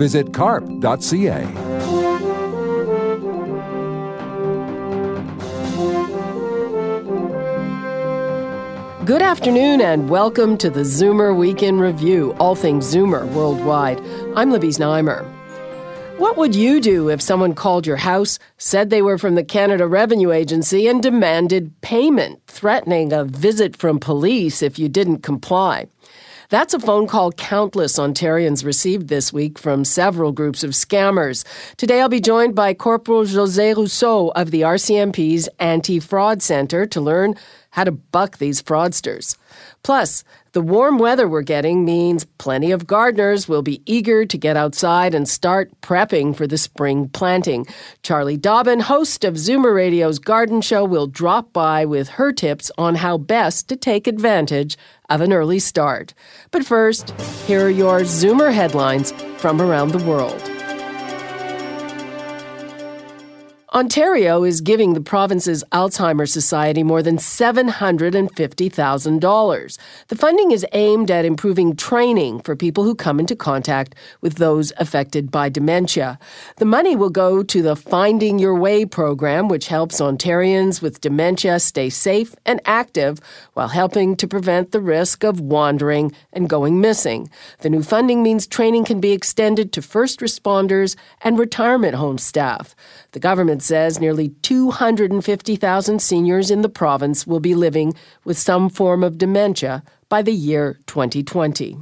Visit carp.ca. Good afternoon and welcome to the Zoomer Week in Review, all things Zoomer worldwide. I'm Libby Znaimer. What would you do if someone called your house, said they were from the Canada Revenue Agency, and demanded payment, threatening a visit from police if you didn't comply? That's a phone call countless Ontarians received this week from several groups of scammers. Today I'll be joined by Corporal Jose Rousseau of the RCMP's Anti Fraud Centre to learn how to buck these fraudsters. Plus, the warm weather we're getting means plenty of gardeners will be eager to get outside and start prepping for the spring planting. Charlie Dobbin, host of Zoomer Radio's Garden Show, will drop by with her tips on how best to take advantage of an early start. But first, here are your Zoomer headlines from around the world. Ontario is giving the province's Alzheimer's Society more than $750,000. The funding is aimed at improving training for people who come into contact with those affected by dementia. The money will go to the Finding Your Way program, which helps Ontarians with dementia stay safe and active while helping to prevent the risk of wandering and going missing. The new funding means training can be extended to first responders and retirement home staff. The government says nearly 250,000 seniors in the province will be living with some form of dementia by the year 2020.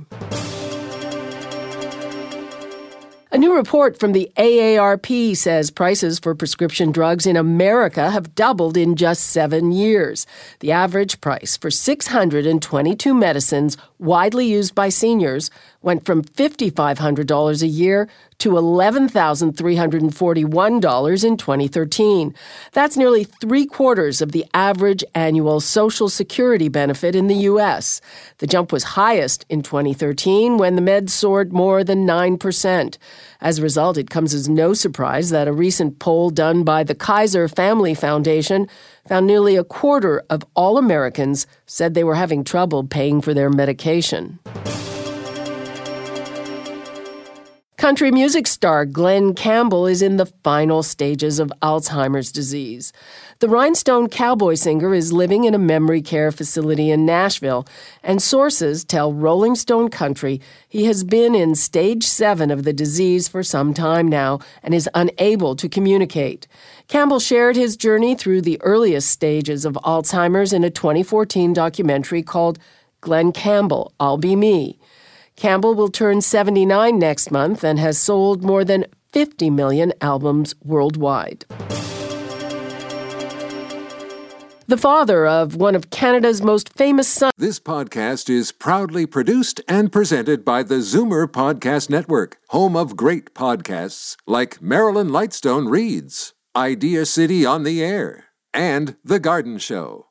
A new report from the AARP says prices for prescription drugs in America have doubled in just seven years. The average price for 622 medicines widely used by seniors went from $5,500 a year to $11,341 in 2013. That's nearly three quarters of the average annual Social Security benefit in the U.S. The jump was highest in 2013 when the meds soared more than 9%. As a result, it comes as no surprise that a recent poll done by the Kaiser Family Foundation found nearly a quarter of all Americans said they were having trouble paying for their medication. Country music star Glen Campbell is in the final stages of Alzheimer's disease. The Rhinestone Cowboy singer is living in a memory care facility in Nashville, and sources tell Rolling Stone Country he has been in stage seven of the disease for some time now and is unable to communicate. Campbell shared his journey through the earliest stages of Alzheimer's in a 2014 documentary called Glen Campbell, I'll Be Me. Campbell will turn 79 next month and has sold more than 50 million albums worldwide. The father of one of Canada's most famous sons. This podcast is proudly produced and presented by the Zoomer Podcast Network, home of great podcasts like Marilyn Lightstone Reads, Idea City on the Air, and The Garden Show.